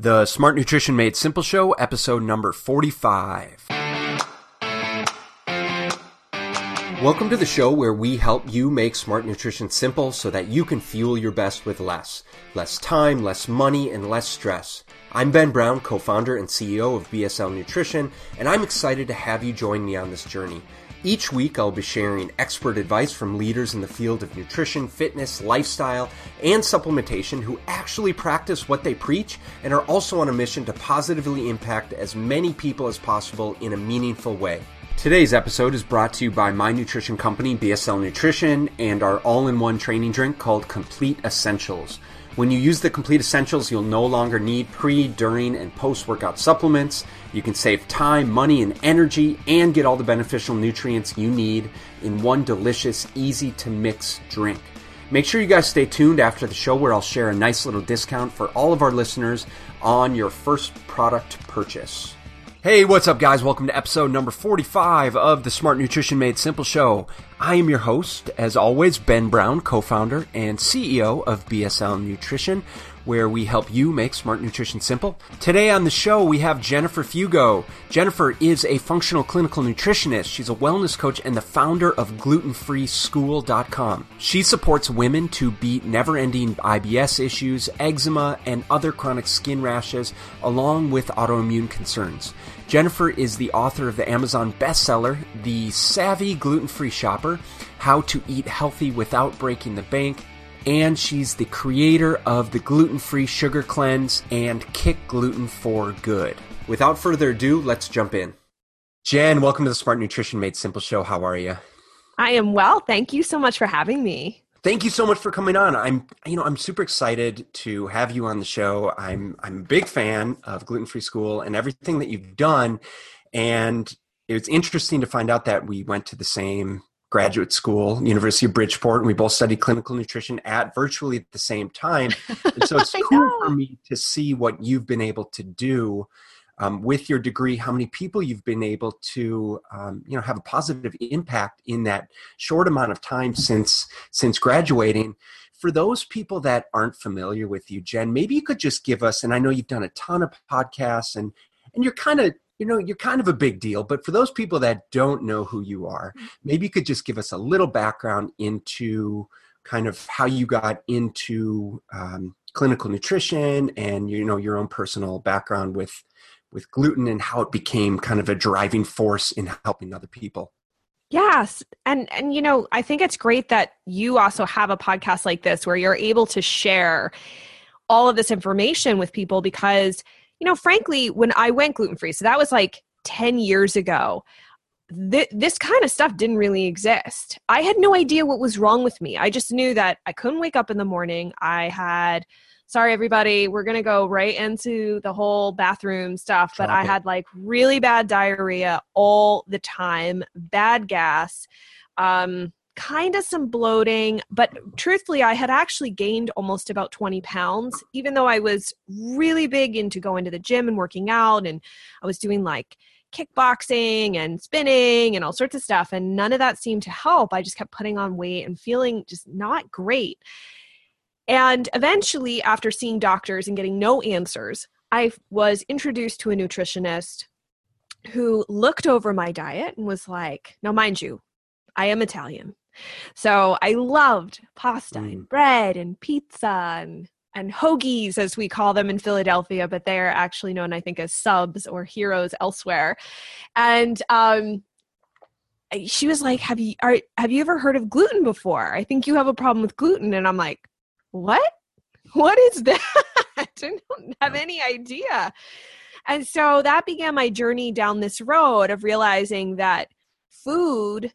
The Smart Nutrition Made Simple Show, episode number 45. Welcome to the show where we help you make smart nutrition simple so that you can fuel your best with less. Less time, less money, and less stress. I'm Ben Brown, co-founder and CEO of BSL Nutrition, and I'm excited to have you join me on this journey. Each week, I'll be sharing expert advice from leaders in the field of nutrition, fitness, lifestyle, and supplementation who actually practice what they preach and are also on a mission to positively impact as many people as possible in a meaningful way. Today's episode is brought to you by my nutrition company, BSL Nutrition, and our all in one training drink called Complete Essentials. When you use the Complete Essentials, you'll no longer need pre, during, and post workout supplements. You can save time, money, and energy and get all the beneficial nutrients you need in one delicious, easy to mix drink. Make sure you guys stay tuned after the show where I'll share a nice little discount for all of our listeners on your first product purchase. Hey, what's up, guys? Welcome to episode number 45 of the Smart Nutrition Made Simple show. I am your host, as always, Ben Brown, co founder and CEO of BSL Nutrition where we help you make smart nutrition simple. Today on the show, we have Jennifer Fugo. Jennifer is a functional clinical nutritionist. She's a wellness coach and the founder of glutenfreeschool.com. She supports women to beat never ending IBS issues, eczema, and other chronic skin rashes, along with autoimmune concerns. Jennifer is the author of the Amazon bestseller, The Savvy Gluten Free Shopper How to Eat Healthy Without Breaking the Bank and she's the creator of the gluten free sugar cleanse and kick gluten for good. Without further ado, let's jump in. Jen, welcome to the Smart Nutrition Made Simple show. How are you? I am well. Thank you so much for having me. Thank you so much for coming on. I'm you know, I'm super excited to have you on the show. I'm I'm a big fan of Gluten Free School and everything that you've done and it's interesting to find out that we went to the same graduate school, University of Bridgeport, and we both studied clinical nutrition at virtually at the same time. And so it's cool know. for me to see what you've been able to do um, with your degree, how many people you've been able to, um, you know, have a positive impact in that short amount of time since since graduating. For those people that aren't familiar with you, Jen, maybe you could just give us, and I know you've done a ton of podcasts and and you're kind of you know you're kind of a big deal but for those people that don't know who you are mm-hmm. maybe you could just give us a little background into kind of how you got into um, clinical nutrition and you know your own personal background with with gluten and how it became kind of a driving force in helping other people yes and and you know i think it's great that you also have a podcast like this where you're able to share all of this information with people because you know, frankly, when I went gluten free, so that was like 10 years ago, th- this kind of stuff didn't really exist. I had no idea what was wrong with me. I just knew that I couldn't wake up in the morning. I had, sorry, everybody, we're going to go right into the whole bathroom stuff, but I had like really bad diarrhea all the time, bad gas. Um, kind of some bloating, but truthfully, I had actually gained almost about 20 pounds, even though I was really big into going to the gym and working out, and I was doing like kickboxing and spinning and all sorts of stuff, and none of that seemed to help. I just kept putting on weight and feeling just not great. And eventually, after seeing doctors and getting no answers, I was introduced to a nutritionist who looked over my diet and was like, Now, mind you, I am Italian. So I loved pasta mm. and bread and pizza and and hoagies as we call them in Philadelphia, but they are actually known, I think, as subs or heroes elsewhere. And um, she was like, "Have you are, have you ever heard of gluten before? I think you have a problem with gluten." And I'm like, "What? What is that? I don't have any idea." And so that began my journey down this road of realizing that food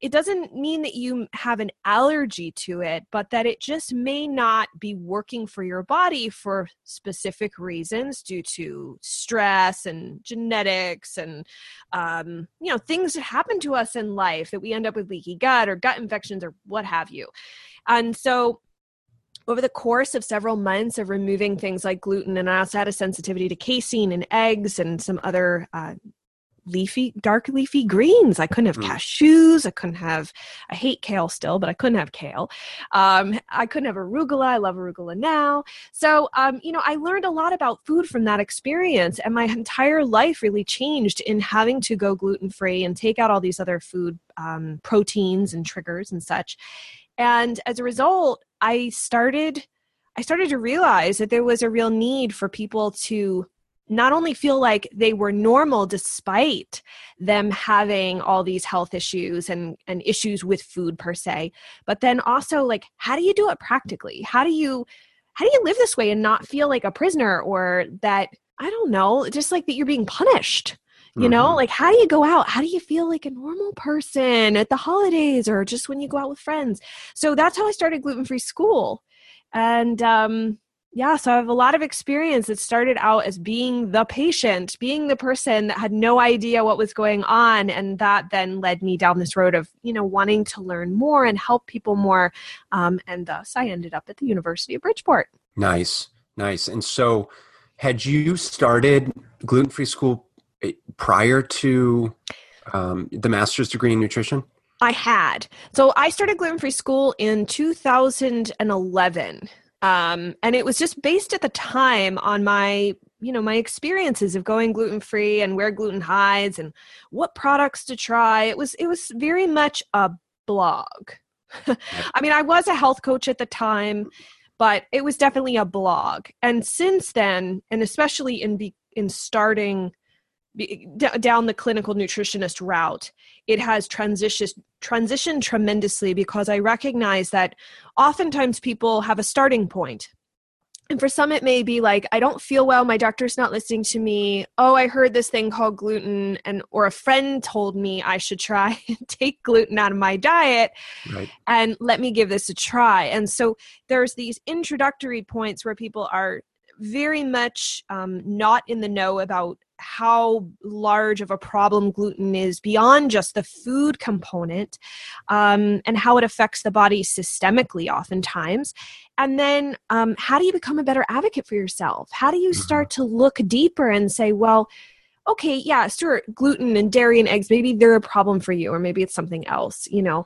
it doesn't mean that you have an allergy to it, but that it just may not be working for your body for specific reasons due to stress and genetics and, um, you know, things that happen to us in life that we end up with leaky gut or gut infections or what have you. And so, over the course of several months of removing things like gluten, and I also had a sensitivity to casein and eggs and some other uh, leafy, dark leafy greens. I couldn't have mm. cashews. I couldn't have, I hate kale still, but I couldn't have kale. Um, I couldn't have arugula. I love arugula now. So, um, you know, I learned a lot about food from that experience, and my entire life really changed in having to go gluten free and take out all these other food um, proteins and triggers and such. And as a result, I started. I started to realize that there was a real need for people to not only feel like they were normal despite them having all these health issues and, and issues with food per se but then also like how do you do it practically? How do you how do you live this way and not feel like a prisoner or that i don't know just like that you're being punished you know? Mm-hmm. like how do you go out? How do you feel like a normal person at the holidays or just when you go out with friends? So that's how i started gluten free school. And um yeah, so I have a lot of experience that started out as being the patient, being the person that had no idea what was going on. And that then led me down this road of, you know, wanting to learn more and help people more. Um, and thus I ended up at the University of Bridgeport. Nice, nice. And so had you started gluten free school eh, prior to um, the master's degree in nutrition? I had. So I started gluten free school in 2011 um, and it was just based at the time on my you know my experiences of going gluten free and where gluten hides and what products to try. It was it was very much a blog. I mean i was a health coach at the time but it was definitely a blog. And since then and especially in be, in starting down the clinical nutritionist route it has transitioned transitioned tremendously because i recognize that oftentimes people have a starting point. And for some it may be like i don't feel well my doctor's not listening to me. Oh i heard this thing called gluten and or a friend told me i should try and take gluten out of my diet right. and let me give this a try. And so there's these introductory points where people are very much um, not in the know about how large of a problem gluten is beyond just the food component um, and how it affects the body systemically oftentimes. And then um, how do you become a better advocate for yourself? How do you mm-hmm. start to look deeper and say well okay yeah sure gluten and dairy and eggs maybe they're a problem for you or maybe it's something else you know?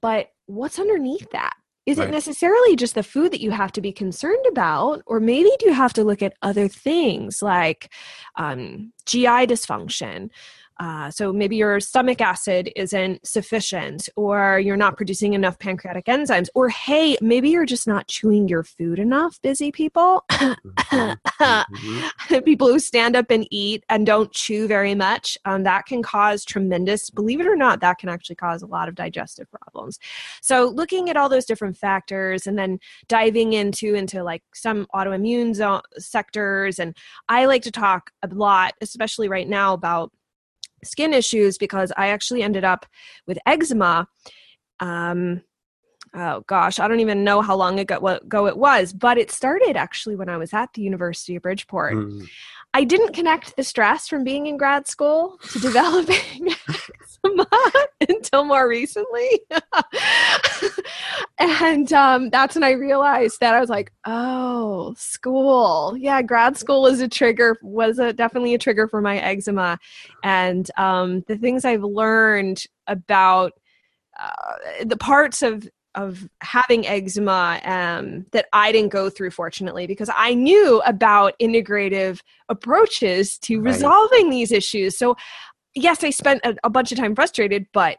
But what's underneath that is right. it necessarily just the food that you have to be concerned about or maybe do you have to look at other things like um, gi dysfunction uh, so maybe your stomach acid isn't sufficient, or you're not producing enough pancreatic enzymes, or hey, maybe you're just not chewing your food enough, busy people. mm-hmm. mm-hmm. people who stand up and eat and don't chew very much, um, that can cause tremendous, believe it or not, that can actually cause a lot of digestive problems. So looking at all those different factors and then diving into into like some autoimmune zo- sectors and I like to talk a lot, especially right now about skin issues because I actually ended up with eczema. Um, oh gosh, I don't even know how long ago, ago it was, but it started actually when I was at the University of Bridgeport. Mm. I didn't connect the stress from being in grad school to developing until more recently. and um, that's when I realized that I was like, oh, school. Yeah, grad school was a trigger, was a, definitely a trigger for my eczema. And um, the things I've learned about uh, the parts of of having eczema um, that I didn't go through, fortunately, because I knew about integrative approaches to right. resolving these issues. So, yes, I spent a, a, bunch of time frustrated, but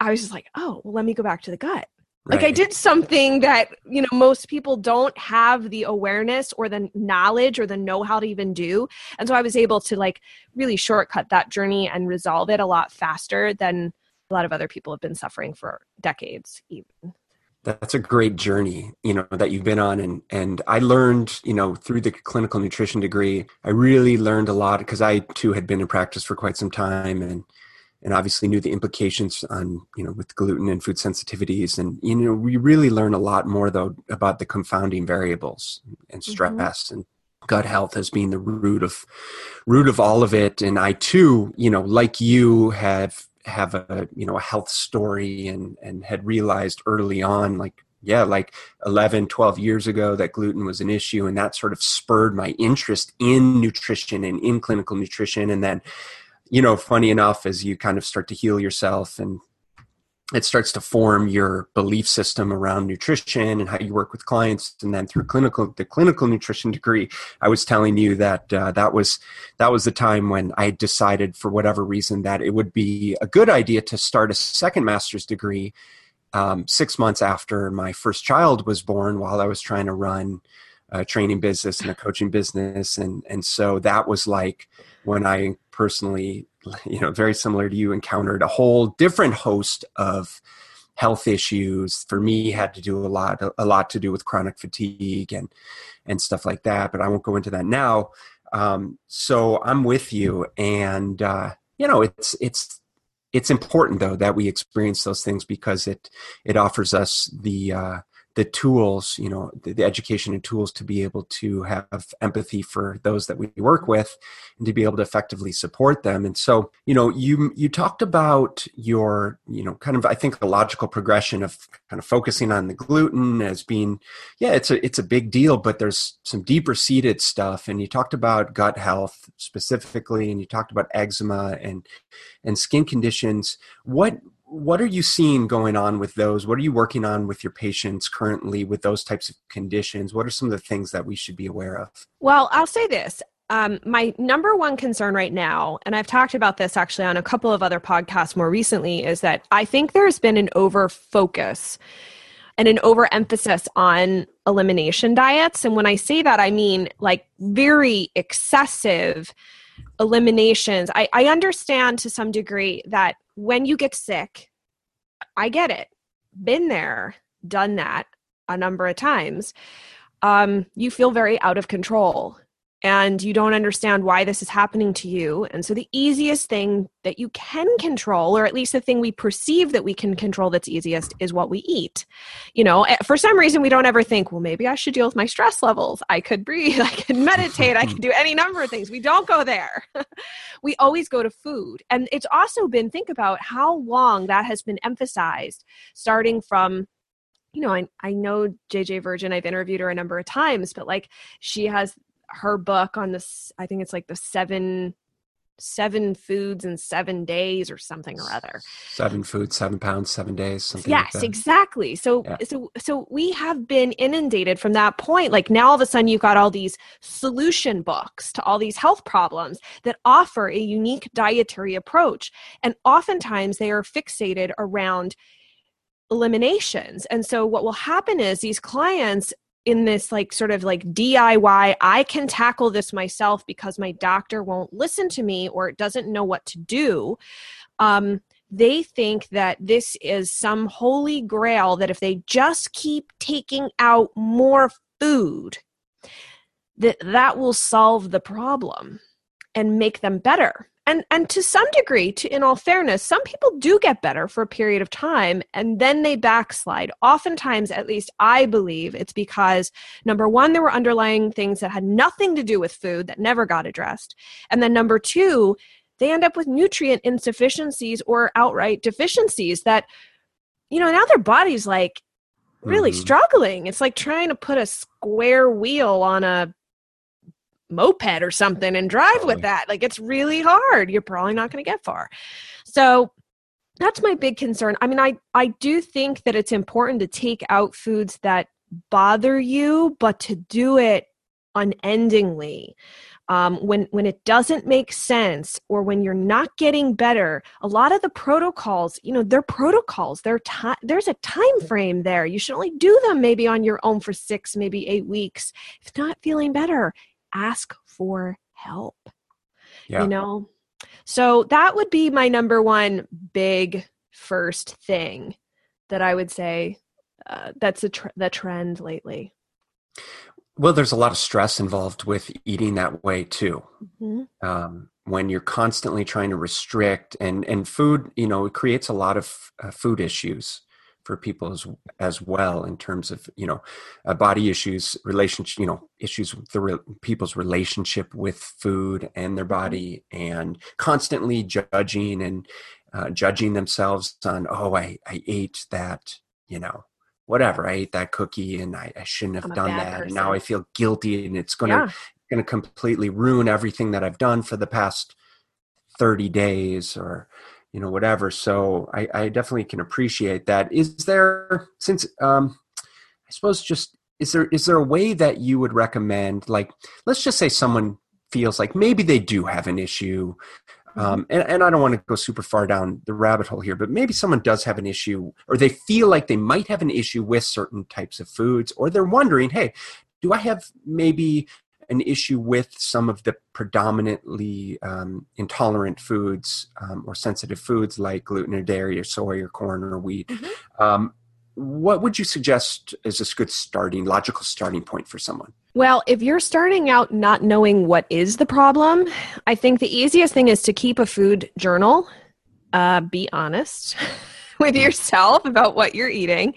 I was just like, oh, well, let me go back to the gut. Right. Like I did something that you know most people don't have the awareness or the knowledge or the know how to even do, and so I was able to like really shortcut that journey and resolve it a lot faster than a lot of other people have been suffering for decades even that's a great journey you know that you've been on and and i learned you know through the clinical nutrition degree i really learned a lot because i too had been in practice for quite some time and and obviously knew the implications on you know with gluten and food sensitivities and you know we really learn a lot more though about the confounding variables and mm-hmm. stress mm-hmm. and gut health as being the root of root of all of it and i too you know like you have have a you know a health story and and had realized early on like yeah like 11 12 years ago that gluten was an issue and that sort of spurred my interest in nutrition and in clinical nutrition. And then you know, funny enough, as you kind of start to heal yourself and it starts to form your belief system around nutrition and how you work with clients. And then through clinical the clinical nutrition degree i was telling you that uh, that was that was the time when i decided for whatever reason that it would be a good idea to start a second master's degree um, six months after my first child was born while i was trying to run a training business and a coaching business. And and so that was like when i personally you know, very similar to you, encountered a whole different host of health issues. For me, had to do a lot, a lot to do with chronic fatigue and and stuff like that. But I won't go into that now. Um, so I'm with you, and uh, you know, it's it's it's important though that we experience those things because it it offers us the uh, the tools, you know, the, the, education and tools to be able to have empathy for those that we work with and to be able to effectively support them. And so, you know, you you talked about your, you know, kind of I think the logical progression of kind of focusing on the gluten as being, yeah, it's a it's a big deal, but there's some deeper seated stuff. And you talked about gut health specifically, and you talked about eczema and and skin conditions. What what are you seeing going on with those? What are you working on with your patients currently with those types of conditions? What are some of the things that we should be aware of? Well, I'll say this. Um, my number one concern right now, and I've talked about this actually on a couple of other podcasts more recently, is that I think there's been an over focus and an overemphasis on elimination diets. And when I say that, I mean like very excessive eliminations. I, I understand to some degree that when you get sick, I get it. Been there, done that a number of times. Um, you feel very out of control and you don't understand why this is happening to you. And so, the easiest thing that you can control, or at least the thing we perceive that we can control that's easiest, is what we eat. You know, eh, for some reason, we don't ever think, well, maybe I should deal with my stress levels. I could breathe, I could meditate, I could do any number of things. We don't go there. we always go to food. And it's also been, think about how long that has been emphasized, starting from you know, I, I know JJ Virgin, I've interviewed her a number of times, but like she has her book on this i think it's like the seven seven foods in seven days or something or other. Seven foods seven pounds seven days something yes like exactly. So yeah. so so we have been inundated from that point. Like now all of a sudden you've got all these solution books to all these health problems that offer a unique dietary approach. And oftentimes they are fixated around eliminations. And so what will happen is these clients in this like sort of like DIY, I can tackle this myself because my doctor won't listen to me or it doesn't know what to do. Um, they think that this is some holy grail that if they just keep taking out more food, that that will solve the problem and make them better and and to some degree to in all fairness some people do get better for a period of time and then they backslide. Oftentimes at least i believe it's because number one there were underlying things that had nothing to do with food that never got addressed. And then number two they end up with nutrient insufficiencies or outright deficiencies that you know now their body's like really mm-hmm. struggling. It's like trying to put a square wheel on a moped or something and drive probably. with that. Like it's really hard. You're probably not going to get far. So that's my big concern. I mean, I I do think that it's important to take out foods that bother you, but to do it unendingly. Um, when when it doesn't make sense or when you're not getting better a lot of the protocols you know they're protocols they're time there's a time frame there you should only do them maybe on your own for six maybe eight weeks if not feeling better ask for help. Yeah. You know? So that would be my number one big first thing that I would say uh, that's a tr- the trend lately. Well, there's a lot of stress involved with eating that way too. Mm-hmm. Um, when you're constantly trying to restrict and and food, you know, it creates a lot of uh, food issues for people as as well in terms of you know uh, body issues relationship you know issues with the re- people's relationship with food and their body and constantly judging and uh, judging themselves on oh I I ate that you know whatever I ate that cookie and I, I shouldn't have done that person. and now I feel guilty and it's gonna yeah. gonna completely ruin everything that I've done for the past 30 days or you know whatever so i, I definitely can appreciate that is there since um i suppose just is there is there a way that you would recommend like let's just say someone feels like maybe they do have an issue mm-hmm. um, and, and i don't want to go super far down the rabbit hole here but maybe someone does have an issue or they feel like they might have an issue with certain types of foods or they're wondering hey do i have maybe an issue with some of the predominantly um, intolerant foods um, or sensitive foods like gluten or dairy or soy or corn or wheat. Mm-hmm. Um, what would you suggest is a good starting, logical starting point for someone? Well, if you're starting out not knowing what is the problem, I think the easiest thing is to keep a food journal. Uh, be honest with yourself about what you're eating.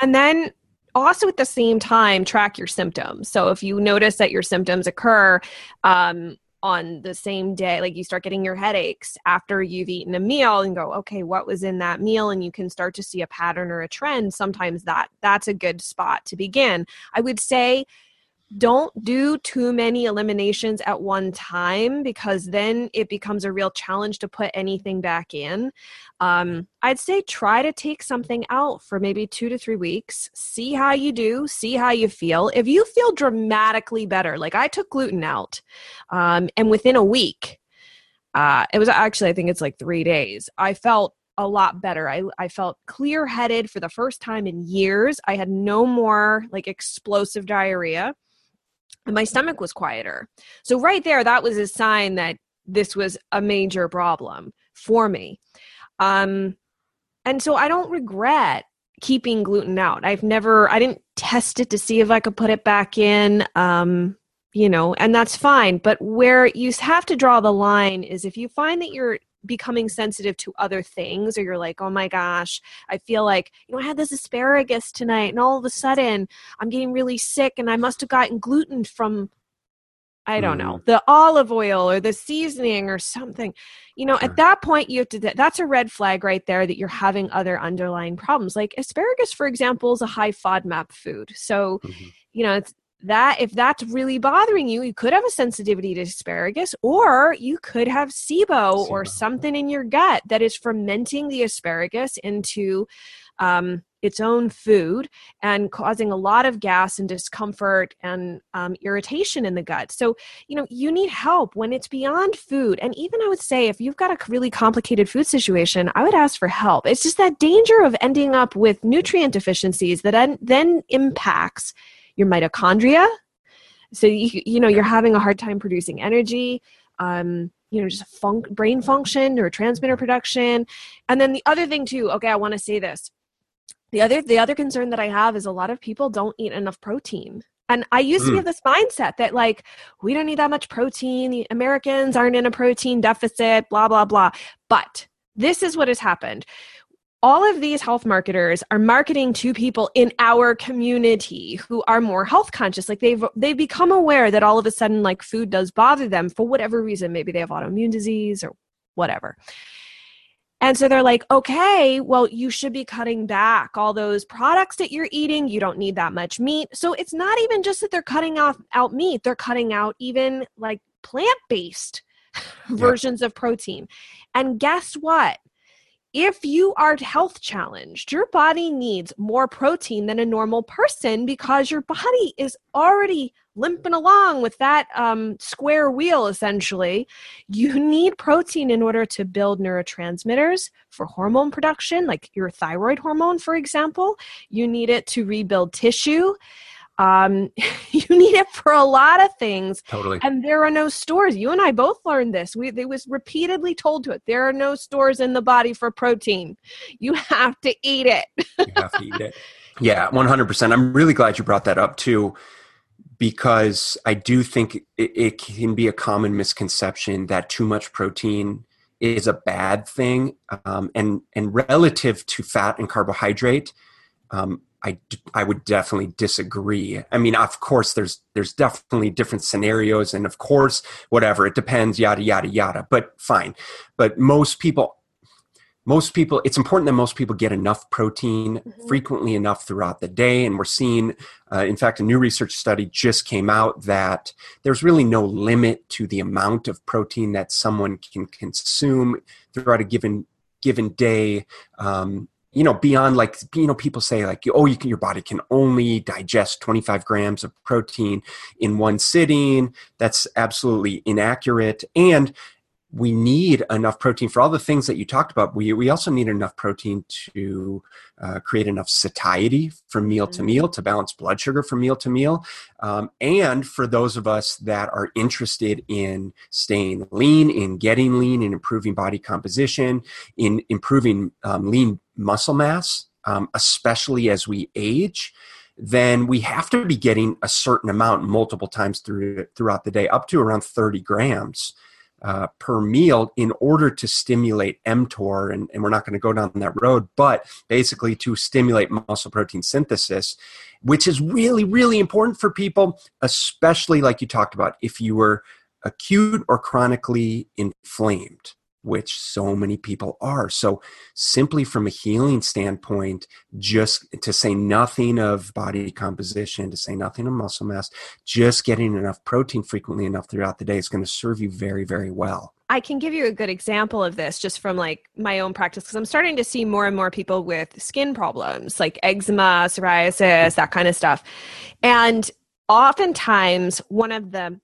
And then also at the same time track your symptoms. So if you notice that your symptoms occur um, on the same day like you start getting your headaches after you've eaten a meal and go okay what was in that meal? And you can start to see a pattern or a trend sometimes that that's a good spot to begin. I would say don't do too many eliminations at one time because then it becomes a real challenge to put anything back in. Um, I'd say try to take something out for maybe two to three weeks, see how you do, see how you feel. If you feel dramatically better, like I took gluten out, um, and within a week, uh, it was actually, I think it's like three days, I felt a lot better. I, I felt clear headed for the first time in years. I had no more like explosive diarrhea and my stomach was quieter. So, right there, that was a sign that this was a major problem for me. Um, and so, I don't regret keeping gluten out. I've never, I didn't test it to see if I could put it back in. Um, you know, and that's fine. But where you have to draw the line is if you find that you're becoming sensitive to other things or you're like oh my gosh i feel like you know i had this asparagus tonight and all of a sudden i'm getting really sick and i must have gotten gluten from i don't mm. know the olive oil or the seasoning or something you know sure. at that point you have to that's a red flag right there that you're having other underlying problems like asparagus for example is a high fodmap food so mm-hmm. you know it's that if that's really bothering you, you could have a sensitivity to asparagus, or you could have SIBO, SIBO. or something in your gut that is fermenting the asparagus into um, its own food and causing a lot of gas and discomfort and um, irritation in the gut. So, you know, you need help when it's beyond food. And even I would say, if you've got a really complicated food situation, I would ask for help. It's just that danger of ending up with nutrient deficiencies that then impacts your mitochondria. So you you know you're having a hard time producing energy. Um, you know, just fun- brain function or transmitter production. And then the other thing too. Okay, I want to say this. The other the other concern that I have is a lot of people don't eat enough protein. And I used mm. to be hmm. of this mindset that like we don't need that much protein. The Americans aren't in a protein deficit. Blah blah blah. But this is what has happened all of these health marketers are marketing to people in our community who are more health conscious. Like they've they've become aware that all of a sudden like food does bother them for whatever reason. Maybe they have autoimmune disease or whatever. And so they're like okay well you should be cutting back all those products that you're eating. You don't need that much meat. So it's not even just that they're cutting off out meat. They're cutting out even like plant-based versions of protein. And guess what if you are health challenged, your body needs more protein than a normal person because your body is already limping along with that um, square wheel, essentially. You need protein in order to build neurotransmitters for hormone production, like your thyroid hormone, for example. You need it to rebuild tissue. Um, you need it for a lot of things. Totally. And there are no stores. You and I both learned this. We it was repeatedly told to it. There are no stores in the body for protein. You have to eat it. you have to eat it. Yeah, 100%. I'm really glad you brought that up too because I do think it, it, can be a common misconception that too much protein is a bad thing, um, and and relative to fat and carbohydrate, um, I, I would definitely disagree. I mean, of course, there's there's definitely different scenarios, and of course, whatever it depends, yada yada yada. But fine. But most people, most people it's important that most people get enough protein mm-hmm. frequently enough throughout the day and we're seeing uh, in fact a new research study just came out that there's really no limit to the amount of protein that someone can consume throughout a given given day um, you know beyond like you know people say like oh you can, your body can only digest 25 grams of protein in one sitting that's absolutely inaccurate and we need enough protein for all the things that you talked about. We, we also need enough protein to uh, create enough satiety from meal to meal to balance blood sugar from meal to meal. Um, and for those of us that are interested in staying lean, in getting lean, in improving body composition, in improving um, lean muscle mass, um, especially as we age, then we have to be getting a certain amount multiple times through, throughout the day, up to around 30 grams uh, per meal in order to stimulate mTOR. And, and we're not going to go down that road, but basically to stimulate muscle protein synthesis, which is really, really important for people, especially like you talked about, if you were acute or chronically inflamed which so many people are. So, simply from a healing standpoint, just to say nothing of body composition, to say nothing of muscle mass, just getting enough protein frequently enough throughout the day is going to serve you very, very well. I can give you a good example of this just from like my own practice because I'm starting to see more and more people with skin problems like eczema, psoriasis, that kind of stuff. And oftentimes, one of the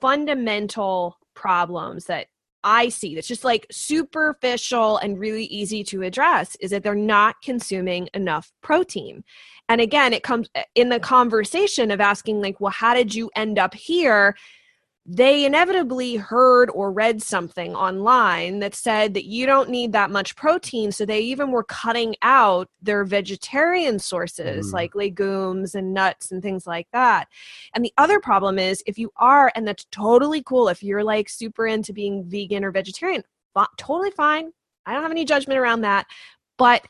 fundamental problems that I see that's just like superficial and really easy to address is that they're not consuming enough protein. And again, it comes eh, in the conversation of asking, like, well, how did you end up here? They inevitably heard or read something online that said that you don't need that much protein. So they even were cutting out their vegetarian sources mm. like legumes and nuts and things like that. And the other problem is if you are, and that's totally cool, if you're like super into being vegan or vegetarian, totally fine. I don't have any judgment around that. But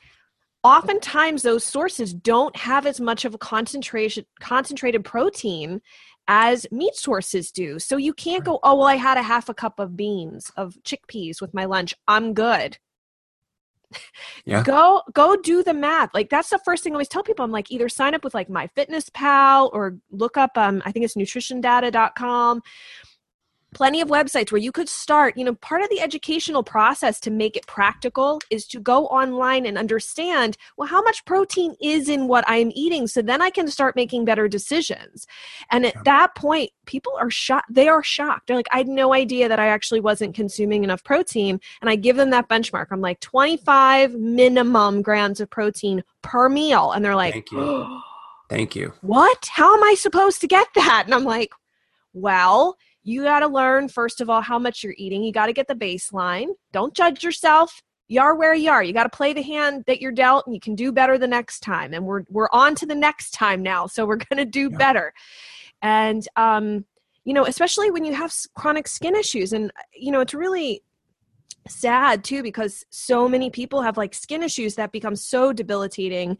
oftentimes those sources don't have as much of a concentration concentrated protein as meat sources do. So you can't go, oh, well, I had a half a cup of beans, of chickpeas with my lunch. I'm good. Yeah. go go do the math. Like that's the first thing I always tell people. I'm like either sign up with like MyFitnessPal or look up um I think it's nutritiondata.com plenty of websites where you could start you know part of the educational process to make it practical is to go online and understand well how much protein is in what i'm eating so then i can start making better decisions. And at that point people are shocked they are shocked. They're like i had no idea that i actually wasn't consuming enough protein. And i give them that benchmark. I'm like 25 minimum grams of protein per meal. And they're like thank you. Thank you. What? How am i supposed to get that? And i'm like well you got to learn first of all how much you're eating. You got to get the baseline. Don't judge yourself. You are where you are. You got to play the hand that you're dealt and you can do better the next time. And we're we're on to the next time now so we're going to do yeah. better. And um you know especially when you have chronic skin issues. And you know it's really sad too because so many people have like skin issues that become so debilitating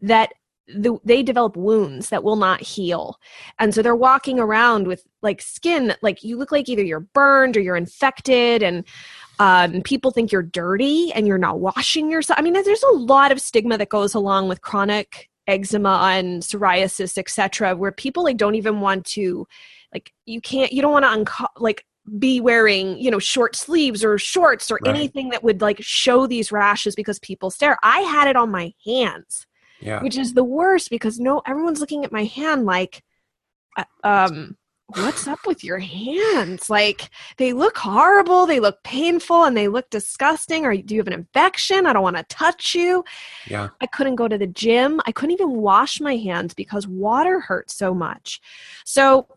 that the, they develop wounds that will not heal. And so they're walking around with like skin like you look like either you're burned or you're infected and um, people think you're dirty and you're not washing yourself i mean there's a lot of stigma that goes along with chronic eczema and psoriasis etc where people like don't even want to like you can't you don't want to unco- like be wearing you know short sleeves or shorts or right. anything that would like show these rashes because people stare. I had it on my hands yeah. which is the worst because no everyone's looking at my hand like uh, um what's up with your hands? Like they look horrible they look painful and they look disgusting. Or do you have an infection? I don't want to touch you. Yeah. I couldn't go to the gym. I couldn't even wash my hands because water hurt so much. So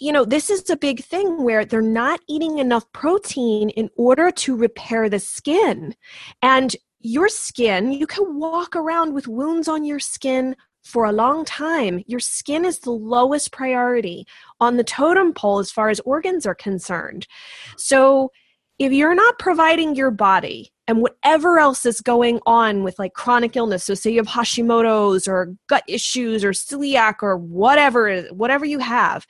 you know, this is a big thing where they're not eating enough protein in order to repair the skin. And your skin, you can walk around with wounds on your skin for a long time. Your skin is the lowest priority on the totem pole as far as organs are concerned. So, if you're not providing your body and whatever else is going on with like chronic illness, so say you have Hashimoto's or gut issues or celiac or whatever, whatever you have,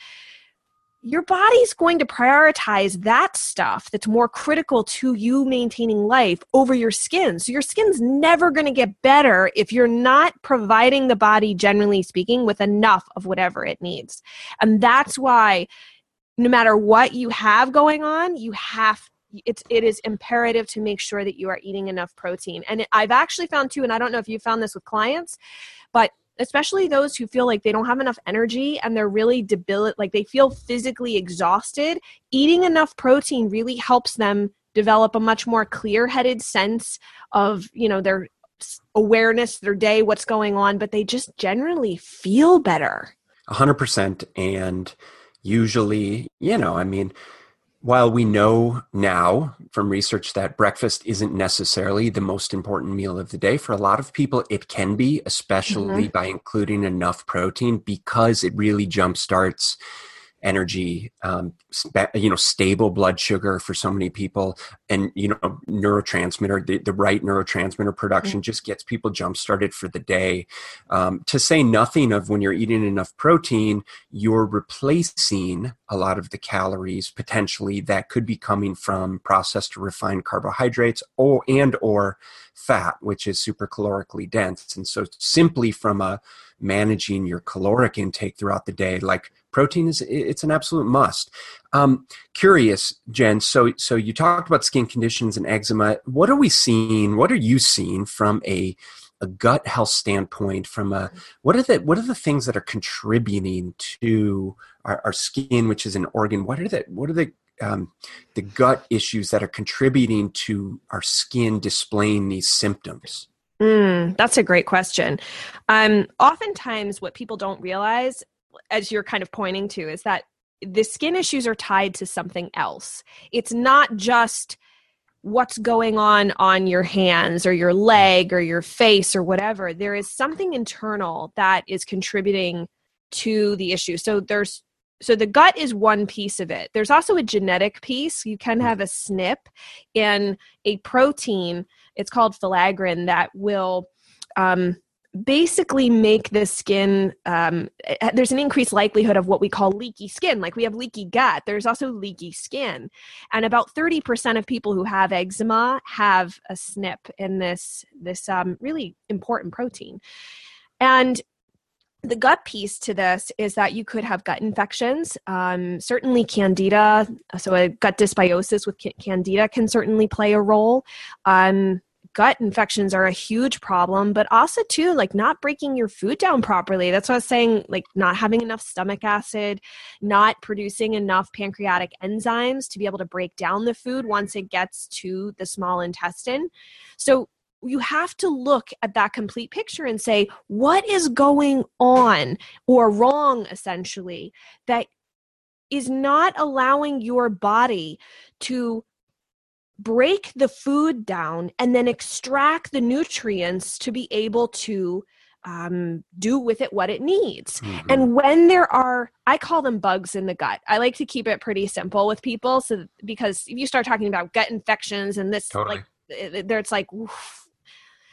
your body's going to prioritize that stuff that's more critical to you maintaining life over your skin. So your skin's never going to get better if you're not providing the body, generally speaking, with enough of whatever it needs. And that's why no matter what you have going on, you have it's it is imperative to make sure that you are eating enough protein. And I've actually found too, and I don't know if you found this with clients, but especially those who feel like they don't have enough energy and they're really debilitated, like they feel physically exhausted, eating enough protein really helps them develop a much more clear-headed sense of, you know, their awareness, their day, what's going on, but they just generally feel better. 100% and usually, you know, I mean, while we know now from research that breakfast isn't necessarily the most important meal of the day, for a lot of people it can be, especially mm-hmm. by including enough protein because it really jumpstarts energy, um, you know, stable blood sugar for so many people, and you know, neurotransmitter, the, the right neurotransmitter production mm-hmm. just gets people jump started for the day. Um, to say nothing of when you're eating enough protein, you're replacing a lot of the calories potentially that could be coming from processed or refined carbohydrates, or and or fat, which is super calorically dense. And so, simply from a managing your caloric intake throughout the day, like protein is it's an absolute must. Um, curious, Jen. So so you talked about skin conditions and eczema. What are we seeing? What are you seeing from a a gut health standpoint from a what are the what are the things that are contributing to our, our skin which is an organ what are the what are the um, the gut issues that are contributing to our skin displaying these symptoms Mm, that's a great question. Um, oftentimes, what people don't realize as you're kind of pointing to, is that the skin issues are tied to something else. It's not just what's going on on your hands or your leg or your face or whatever. There is something internal that is contributing to the issue. So there's so the gut is one piece of it. There's also a genetic piece. You can have a SNP and a protein. It's called filaggrin that will um, basically make the skin um, there's an increased likelihood of what we call leaky skin like we have leaky gut there's also leaky skin. And about 30% of people who have eczema have a snp in this this um, really important protein. And the gut piece to this is that you could have gut infections um, certainly candida so a gut dysbiosis with candida can certainly play a role um, gut infections are a huge problem, but also too like not breaking your food down properly. That's what I was saying, like not having enough stomach acid, not producing enough pancreatic enzymes to be able to break down the food once it gets to the small intestine. So you have to look at that complete picture and say, what is going on or wrong essentially that is not allowing your body to break the food down and then extract the nutrients to be able to um, do with it what it needs. Mm-hmm. And when there are, I call them bugs in the gut. I like to keep it pretty simple with people, so because if you start talking about gut infections and this, totally. like, there it's like, oof,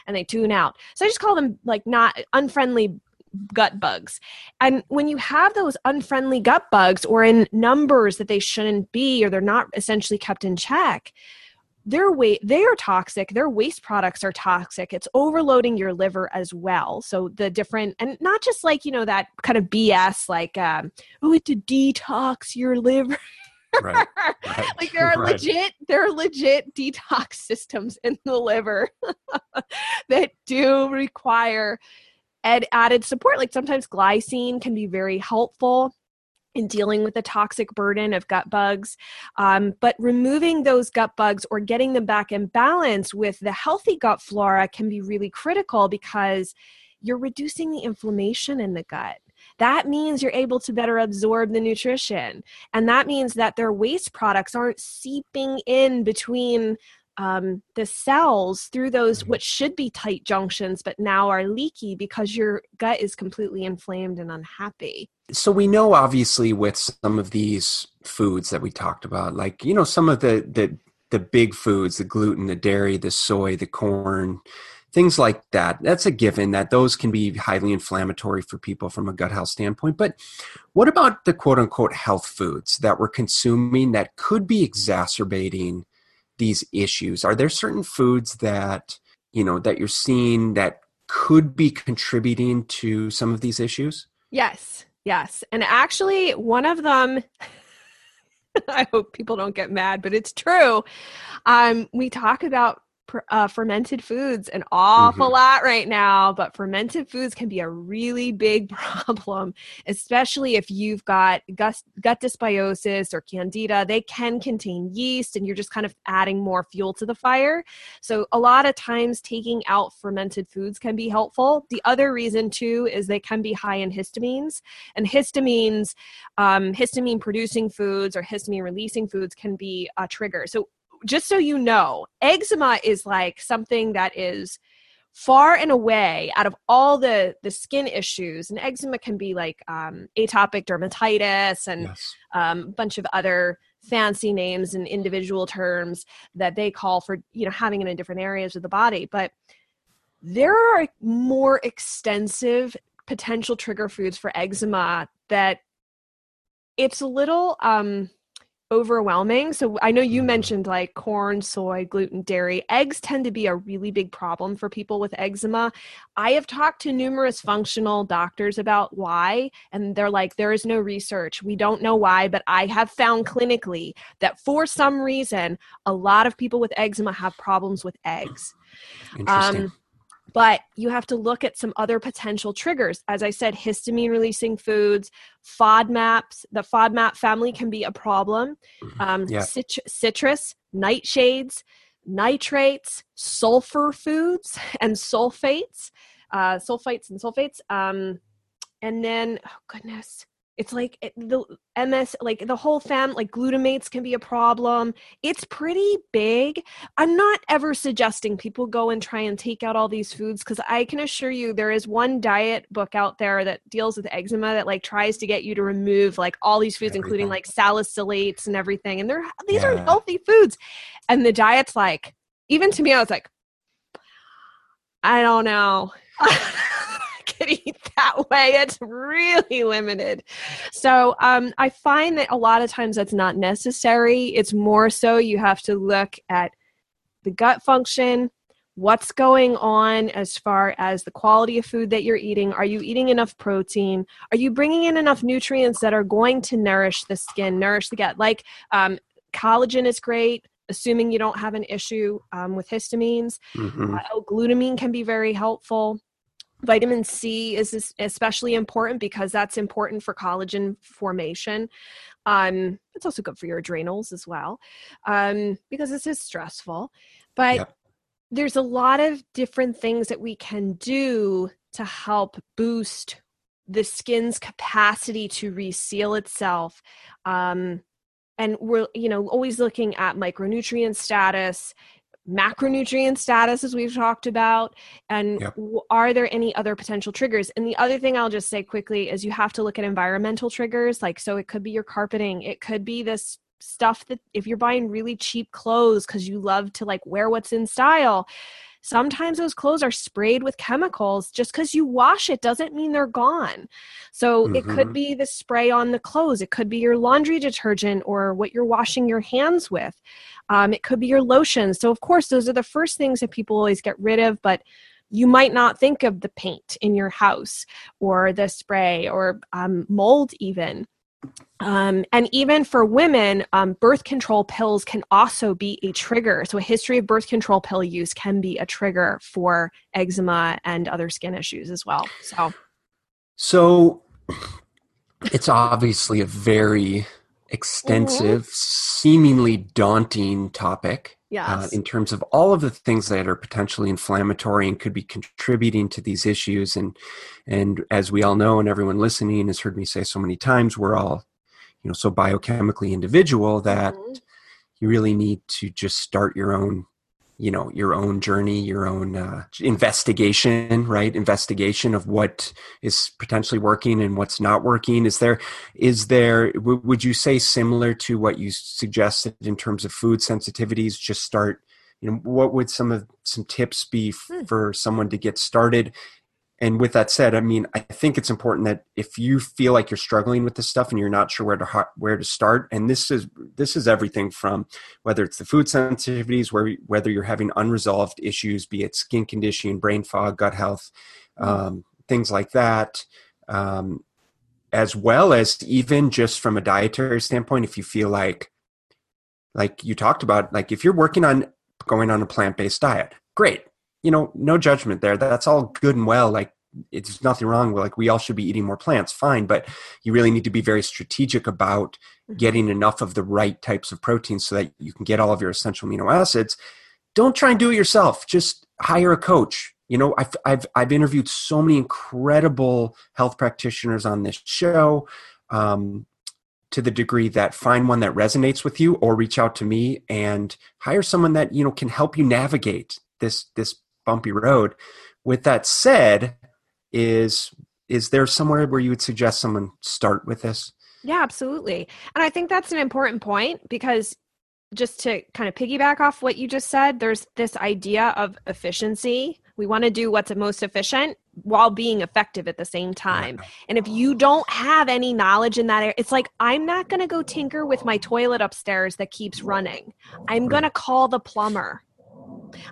and they tune out. So I just call them like not unfriendly gut bugs. And when you have those unfriendly gut bugs or in numbers that they shouldn't be, or they're not essentially kept in check, their weight they are toxic their waste products are toxic it's overloading your liver as well so the different and not just like you know that kind of bs like um oh it's to detox your liver right, right, like there are right. legit there are legit detox systems in the liver that do require ed- added support like sometimes glycine can be very helpful in dealing with the toxic burden of gut bugs. Um, but removing those gut bugs or getting them back in balance with the healthy gut flora can be really critical because you're reducing the inflammation in the gut. That means you're able to better absorb the nutrition. And that means that their waste products aren't seeping in between um, the cells through those mm-hmm. what should be tight junctions but now are leaky because your gut is completely inflamed and unhappy so we know obviously with some of these foods that we talked about like you know some of the the the big foods the gluten the dairy the soy the corn things like that. That's a given that those can be highly inflammatory for people from a gut health standpoint. But what about the quote unquote health foods that we're consuming that could be exacerbating these issues? Are there certain foods that, you know, that you're seeing that could be contributing to some of these issues? Yes. Yes. And actually, one of them I hope people don't get mad, but it's true. Um, we talk about uh, fermented foods an awful mm-hmm. lot right now, but fermented foods can be a really big problem, especially if you've got gut, gut dysbiosis or candida. They can contain yeast, and you're just kind of adding more fuel to the fire. So, a lot of times, taking out fermented foods can be helpful. The other reason, too, is they can be high in histamines, and histamines, um, histamine producing foods or histamine releasing foods can be a trigger. So, just so you know, eczema is like something that is far and away out of all the the skin issues and eczema can be like um, atopic dermatitis and yes. um, a bunch of other fancy names and individual terms that they call for you know having it in different areas of the body but there are more extensive potential trigger foods for eczema that it's a little um overwhelming. So I know you mm-hmm. mentioned like corn, soy, gluten, dairy. Eggs tend to be a really big problem for people with eczema. I have talked to numerous functional doctors about why, and they're like, there is no research. We don't know why, but I have found clinically that for some reason, a lot of people with eczema have problems with eggs. Interesting. Um, but you have to look at some other potential triggers. As I said, histamine releasing foods, FODMAPs, the FODMAP family can be a problem. Mm-hmm. Um, yeah. cit- citrus, nightshades, nitrates, sulfur foods, and sulfates, uh, sulfites and sulfates. Um, and then, oh goodness, it's like it, the ms like the whole fam like glutamates can be a problem it's pretty big i'm not ever suggesting people go and try and take out all these foods because i can assure you there is one diet book out there that deals with eczema that like tries to get you to remove like all these foods everything. including like salicylates and everything and they're these yeah. are healthy foods and the diet's like even to me i was like i don't know could eat that way. It's really limited. So um, I find that a lot of times that's not necessary. It's more so you have to look at the gut function, what's going on as far as the quality of food that you're eating. Are you eating enough protein? Are you bringing in enough nutrients that are going to nourish the skin, nourish the gut? Like um, collagen is great assuming you don't have an issue um, with histamines. Mm-hmm. Uh, glutamine can be very helpful. Vitamin C is especially important because that's important for collagen formation. Um, it's also good for your adrenals as well um, because this is stressful. But yep. there's a lot of different things that we can do to help boost the skin's capacity to reseal itself. Um, and we're, you know, always looking at micronutrient status macronutrient status as we've talked about and yep. are there any other potential triggers and the other thing i'll just say quickly is you have to look at environmental triggers like so it could be your carpeting it could be this stuff that if you're buying really cheap clothes because you love to like wear what's in style sometimes those clothes are sprayed with chemicals just because you wash it doesn't mean they're gone so mm-hmm. it could mm-hmm. be the spray on the clothes it could be your laundry detergent or what you're washing your hands with um, it could be your lotion so of course those are the first things that people always get rid of but you might not think of the paint in your house or the spray or um, mold even um, and even for women, um, birth control pills can also be a trigger. So, a history of birth control pill use can be a trigger for eczema and other skin issues as well. So, so it's obviously a very extensive, mm-hmm. seemingly daunting topic. Uh, yes. Uh, in terms of all of the things that are potentially inflammatory and could be contributing to these issues, and and as we all know, and everyone listening has heard me say so many times, we're all you know so biochemically individual that mm-hmm. you really need to just start your own you know your own journey your own uh, investigation right? Investigation of what is potentially working and what's not working. Is there is there w- would you say similar to what you suggested in terms of food sensitivities just start you know what would some of some tips be f- Hmm. for someone to get started and with that said i mean i think it's important that if you feel like you're struggling with this stuff and you're not sure where to where to start and this is this is everything from whether it's the food sensitivities where whether you're having unresolved issues be it skin condition, brain fog gut health um, things like that um, as well as even just from a dietary standpoint if you feel like like you talked about like if you're working on going on a plant-based diet great you know no judgment there. That's all good and well. Like it's nothing wrong. With like we all should be eating more plants. Fine. But you really need to be very strategic about Mhm. getting enough of the right types of proteins so that you can get all of your essential amino acids. Don't try and do it yourself. Just hire a coach. You know i've i've, I've interviewed so many incredible health practitioners on this show um, to the degree that find one that resonates with you or reach out to me and hire someone that you know can help you navigate this this bumpy road with that said is is there somewhere where you would suggest someone start with this Yeah, absolutely. And I think that's an important point because just to kind of piggyback off what you just said, there's this idea of efficiency. We want to do what's most efficient while being effective at the same time. And if you don't have any knowledge in that area, it's like, I'm not going to go tinker with my toilet upstairs that keeps running. I'm going to call the plumber.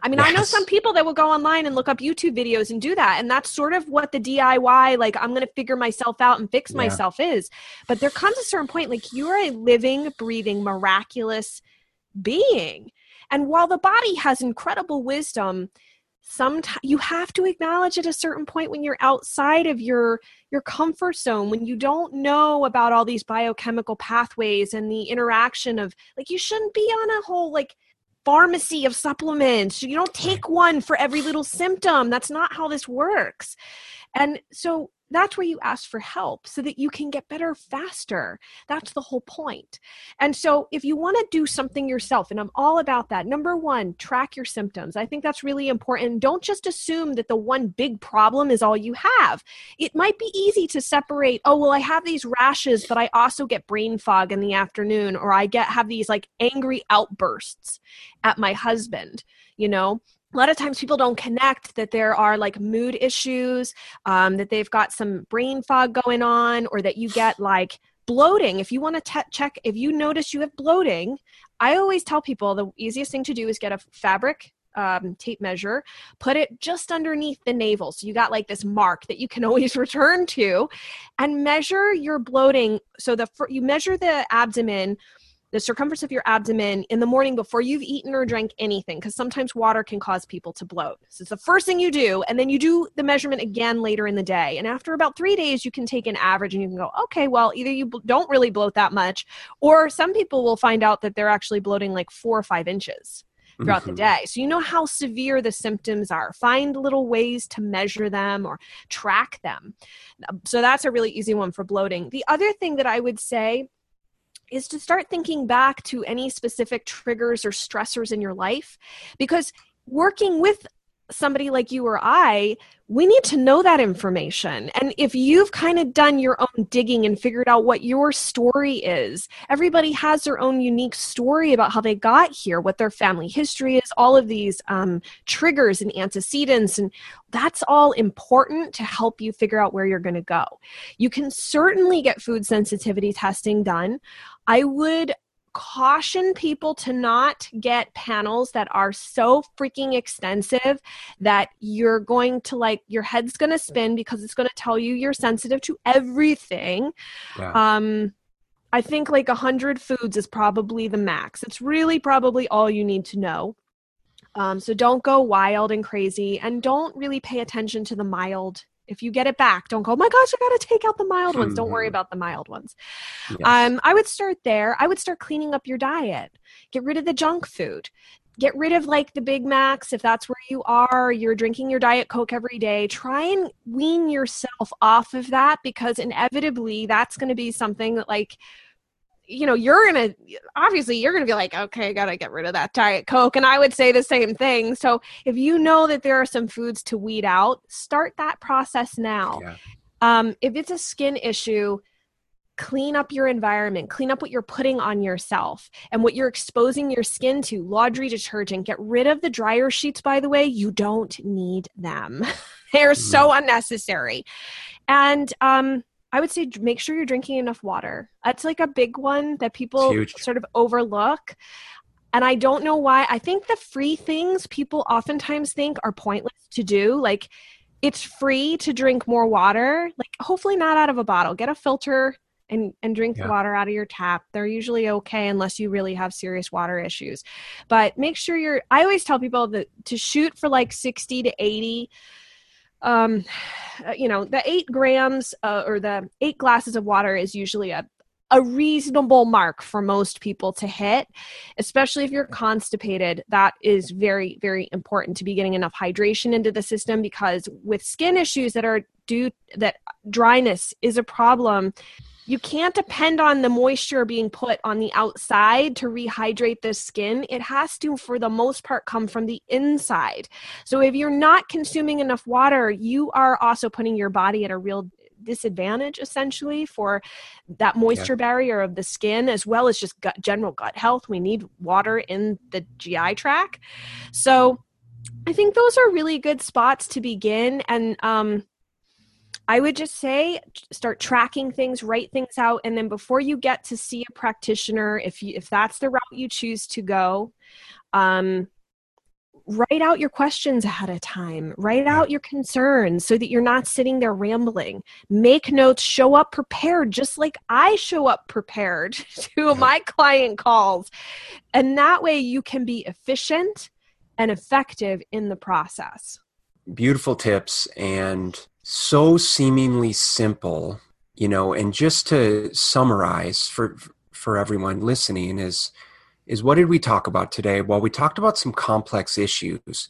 I mean, I know some people that will go online and look up YouTube videos and do that. And that's sort of what the DIY, like, I'm going to figure myself out and fix Yeah. myself is. But there comes a certain point, like, you are a living, breathing, miraculous being. And while the body has incredible wisdom, sometimes you have to acknowledge at a certain point when you're outside of your your comfort zone when you don't know about all these biochemical pathways and the interaction of like you shouldn't be on a whole like pharmacy of supplements. You don't take one for every little symptom. That's not how this works. And so that's where you ask for help so that you can get better faster. That's the whole point. and so if you want to do something yourself and i'm all about that number one track your symptoms. I think that's really important. Don't just assume that the one big problem is all you have. It might be easy to separate oh well i have these rashes but i also get brain fog in the afternoon or i get have these like angry outbursts at my husband you know a lot of times people don't connect that there are like mood issues um, that they've got some brain fog going on or that you get like bloating. If you want to te- check if you notice you have bloating i always tell people the easiest thing to do is get a fabric um, tape measure put it just underneath the navel. So you got like this mark that you can always return to and measure your bloating. So the you measure the abdomen the circumference of your abdomen in the morning before you've eaten or drank anything because sometimes water can cause people to bloat so it's the first thing you do and then you do the measurement again later in the day and after about three days you can take an average and you can go okay well either you don't really bloat that much or some people will find out that they're actually bloating like four or five inches throughout the Mhm. day. So you know how severe the symptoms are. Find little ways to measure them or track them. So that's a really easy one for bloating. The other thing that I would say is to start thinking back to any specific triggers or stressors in your life because working with somebody like you or I, we need to know that information. And if you've kind of done your own digging and figured out what your story is, everybody has their own unique story about how they got here, what their family history is, all of these um, triggers and antecedents. And that's all important to help you figure out where you're going to go. You can certainly get food sensitivity testing done. I would caution people to not get panels that are so freaking extensive that you're going to like your head's going to spin because it's going to tell you you're sensitive to everything. Yeah. um i think like a 100 foods is probably the max. It's really probably all you need to know. Um, so don't go wild and crazy and don't really pay attention to the mild if you get it back don't go oh my gosh i gotta take out the mild ones don't worry Mhm. about the mild ones Yes. um, I would start there. I would start cleaning up your diet. Get rid of the junk food. Get rid of like the Big Macs if that's where you are. You're drinking your Diet Coke every day. Try and wean yourself off of that because inevitably that's going to be something that, like, you know, you're going to obviously you're going to be like, okay, I got to get rid of that Diet Coke. And I would say the same thing. So if you know that there are some foods to weed out, start that process now yeah. um, if it's a skin issue clean up your environment, clean up what you're putting on yourself and what you're exposing your skin to. Laundry detergent, get rid of the dryer sheets, by the way. You don't need them, they're mm. so unnecessary. And, um, I would say make sure you're drinking enough water. That's like a big one that people sort of overlook. And I don't know why. I think the free things people oftentimes think are pointless to do. Like it's free to drink more water. Like hopefully not out of a bottle. Get a filter and and drink yeah. water out of your tap. They're usually okay unless you really have serious water issues. But make sure you're I always tell people that to shoot for like 60 to 80 um you know the 8 grams uh, or the 8 glasses of water is usually a a reasonable mark for most people to hit, especially if you're constipated. That is very, very important to be getting enough hydration into the system because with skin issues that are due that dryness is a problem you can't depend on the moisture being put on the outside to rehydrate the skin. It has to, for the most part, come from the inside. So if you're not consuming enough water, you are also putting your body at a real disadvantage essentially for that moisture yeah. barrier of the skin as well as just gut, general gut health we need water in the gi tract so i think those are really good spots to begin and um, I would just say start tracking things, write things out, and then before you get to see a practitioner, if you, if that's the route you choose to go, um, write out your questions ahead of time. Write out your concerns so that you're not sitting there rambling. Make notes. Show up prepared, just like I show up prepared to my client calls, and that way you can be efficient and effective in the process. Beautiful tips and so seemingly simple, you know, and just to summarize for for everyone listening is is what did we talk about today? Well, we talked about some complex issues.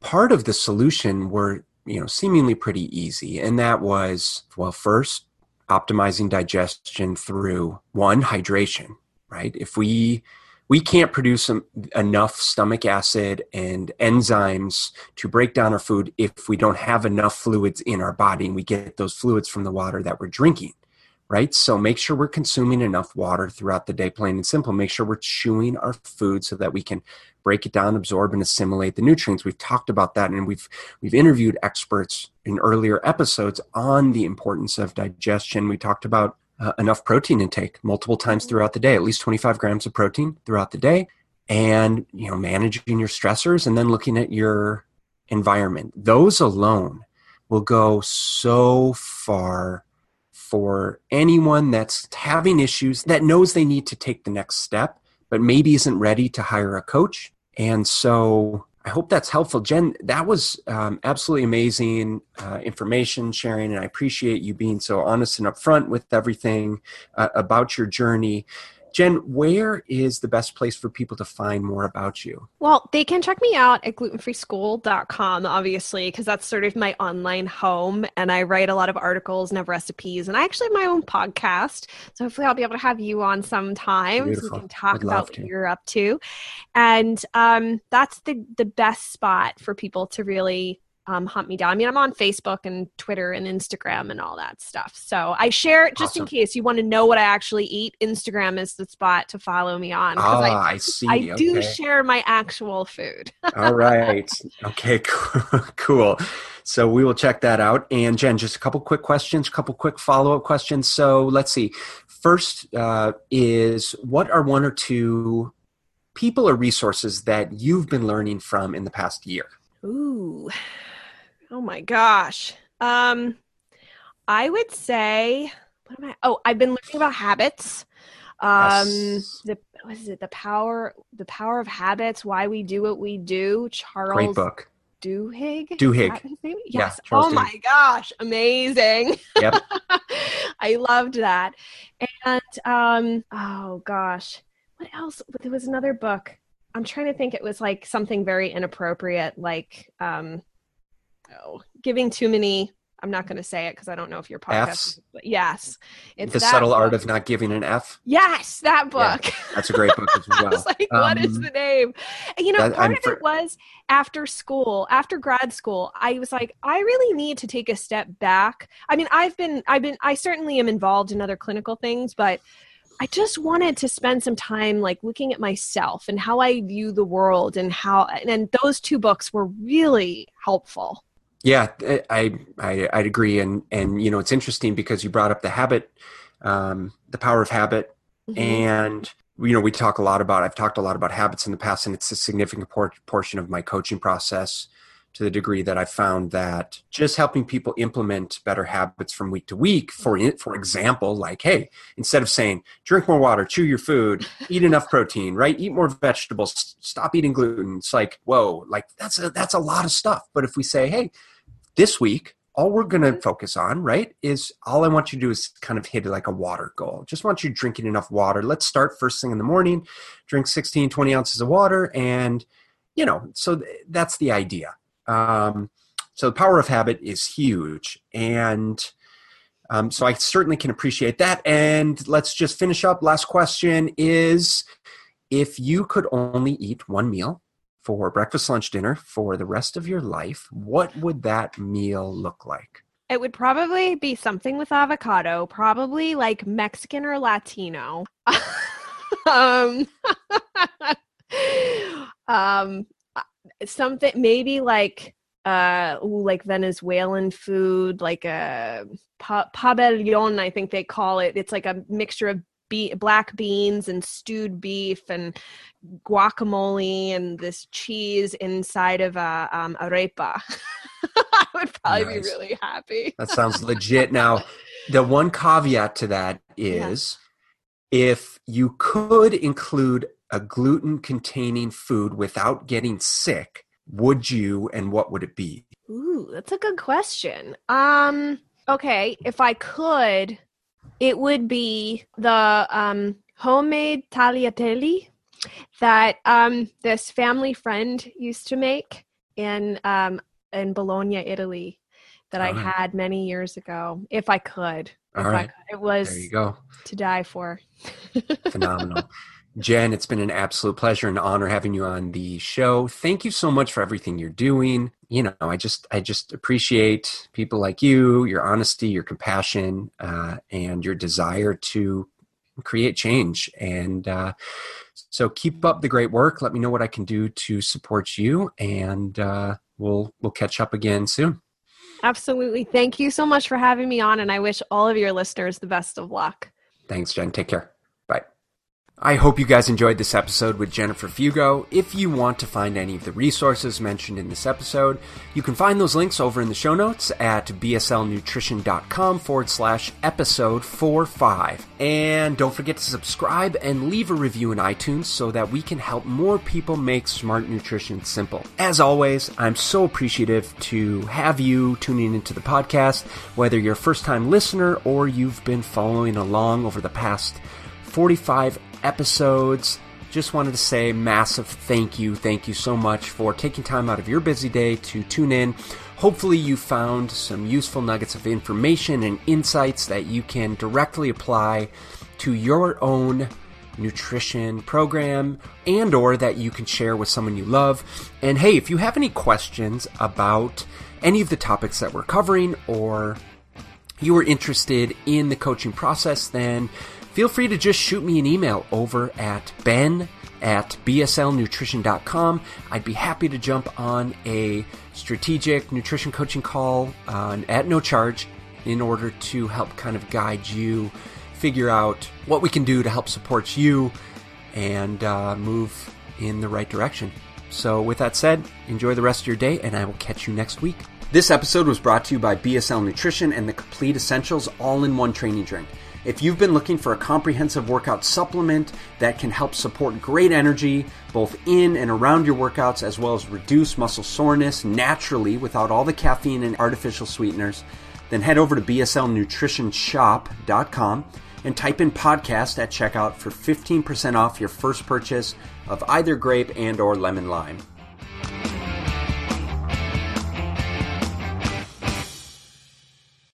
Part of the solution were, you know, seemingly pretty easy, and that was well, first optimizing digestion through one hydration, right? If we we can't produce enough stomach acid and enzymes to break down our food if we don't have enough fluids in our body and we get those fluids from the water that we're drinking right? So make sure we're consuming enough water throughout the day plain and simple. Make sure we're chewing our food so that we can break it down absorb and assimilate the nutrients. We've talked about that and we've we've interviewed experts in earlier episodes on the importance of digestion. We talked about uh, enough protein intake multiple times throughout the day, at least 25 grams of protein throughout the day, and you know managing your stressors and then looking at your environment. Those alone will go so far for anyone that's having issues that knows they need to take the next step but maybe isn't ready to hire a coach. And so I hope that's helpful. Jen, that was um, absolutely amazing uh, information sharing, and I appreciate you being so honest and upfront with everything uh, about your journey. Jen, where is the best place for people to find more about you? Well, they can check me out at glutenfreeschool.com, obviously, because that's sort of my online home. And I write a lot of articles and have recipes. And I actually have my own podcast. So hopefully I'll be able to have you on sometime Beautiful. so we can talk I'd about what you're up to. And um, that's the, the best spot for people to really um, hunt me down. I mean, I'm on Facebook and Twitter and Instagram and all that stuff. So I share it just awesome. in case you want to know what I actually eat. Instagram is the spot to follow me on. Ah, I, I, see. I okay. do share my actual food. all right. Okay. Cool. So we will check that out. And Jen, just a couple quick questions, a couple quick follow up questions. So let's see. First uh, is what are one or two people or resources that you've been learning from in the past year? Ooh, Oh my gosh. Um, I would say, what am I? Oh, I've been learning about habits. Um, yes. the what is it? The power, the power of habits. Why we do what we do. Charles. Great book. Duhigg. Duhigg. Yes. Yeah, oh Duhigg. my gosh, amazing. Yep. I loved that. And um, oh gosh, what else? There was another book. I'm trying to think. It was like something very inappropriate, like um, giving too many I'm not going to say it because I don't know if your podcast. F's? But yes, it's the subtle art of not giving an F. Yes, that book. That's a great book as well. I was like, what is Um, the name? And, you know, that- part I'm of for- it was after school, after grad school, I was like, I really need to take a step back. I mean, I've been, I've been, I certainly am involved in other clinical things, but I just wanted to spend some time like looking at myself and how I view the world and how, and those two books were really helpful. Yeah, I, I I'd agree, and and you know it's interesting because you brought up the habit, um, the power of habit, Mhm. and you know we talk a lot about. I've talked a lot about habits in the past, and it's a significant por- portion of my coaching process. To the degree that I found that just helping people implement better habits from week to week, for for example, like hey, instead of saying drink more water, chew your food, eat enough protein, right? Eat more vegetables, stop eating gluten. It's like whoa, like that's a that's a lot of stuff. But if we say hey, this week all we're going to focus on right is all i want you to do is kind of hit like a water goal. Just want you drinking enough water. Let's start first thing in the morning drink 16 20 ounces of water and you know so th- that's the idea. Um, so the power of habit is huge and um, so i certainly can appreciate that. And let's just finish up. Last question is if you could only eat one meal for breakfast, lunch, dinner for the rest of your life, what would that meal look like? It would probably be something with avocado, probably like Mexican or Latino. um, um, uh, something maybe like uh, ooh, like Venezuelan food, like a pa- pabellon, I think they call it. It's like a mixture of be- black beans and stewed beef and guacamole and this cheese inside of a um, arepa. I would probably Nice. be really happy. That sounds legit. Now, the one caveat to that is if you could include a gluten containing food without getting sick, would you and what would it be? Ooh, that's a good question. Um, okay, if I could, it would be the um homemade tagliatelle that um this family friend used to make in um in Bologna, Italy, that I Alright. had many years ago. If I could, All if I could. it was There you go. to die for. Phenomenal. Jen, it's been an absolute pleasure and honor having you on the show. Thank you so much for everything you're doing. You know, I just I just appreciate people like you, your honesty, your compassion, uh, and your desire to create change. And uh, so keep up the great work. Let me know what I can do to support you, and uh, we'll we'll catch up again soon. Absolutely. Thank you so much for having me on, and I wish all of your listeners the best of luck. Thanks, Jen. Take care. I hope you guys enjoyed this episode with Jennifer Fugo. If you want to find any of the resources mentioned in this episode, you can find those links over in the show notes at bslnutrition.com forward slash episode 45. And don't forget to subscribe and leave a review in iTunes so that we can help more people make smart nutrition simple. As always, I'm so appreciative to have you tuning into the podcast, whether you're a first time listener or you've been following along over the past 45 episodes. Just wanted to say massive thank you. Thank you so much for taking time out of your busy day to tune in. Hopefully, you found some useful nuggets of information and insights that you can directly apply to your own nutrition program and or that you can share with someone you love. And hey, if you have any questions about any of the topics that we're covering or you are interested in the coaching process, then feel free to just shoot me an email over at ben at bslnutrition.com. I'd be happy to jump on a strategic nutrition coaching call uh, at no charge in order to help kind of guide you figure out what we can do to help support you and uh, move in the right direction. So, with that said, enjoy the rest of your day, and I will catch you next week. This episode was brought to you by BSL Nutrition and the Complete Essentials All in One Training Drink. If you've been looking for a comprehensive workout supplement that can help support great energy both in and around your workouts, as well as reduce muscle soreness naturally without all the caffeine and artificial sweeteners, then head over to bslnutritionshop.com and type in podcast at checkout for 15% off your first purchase of either grape and or lemon lime.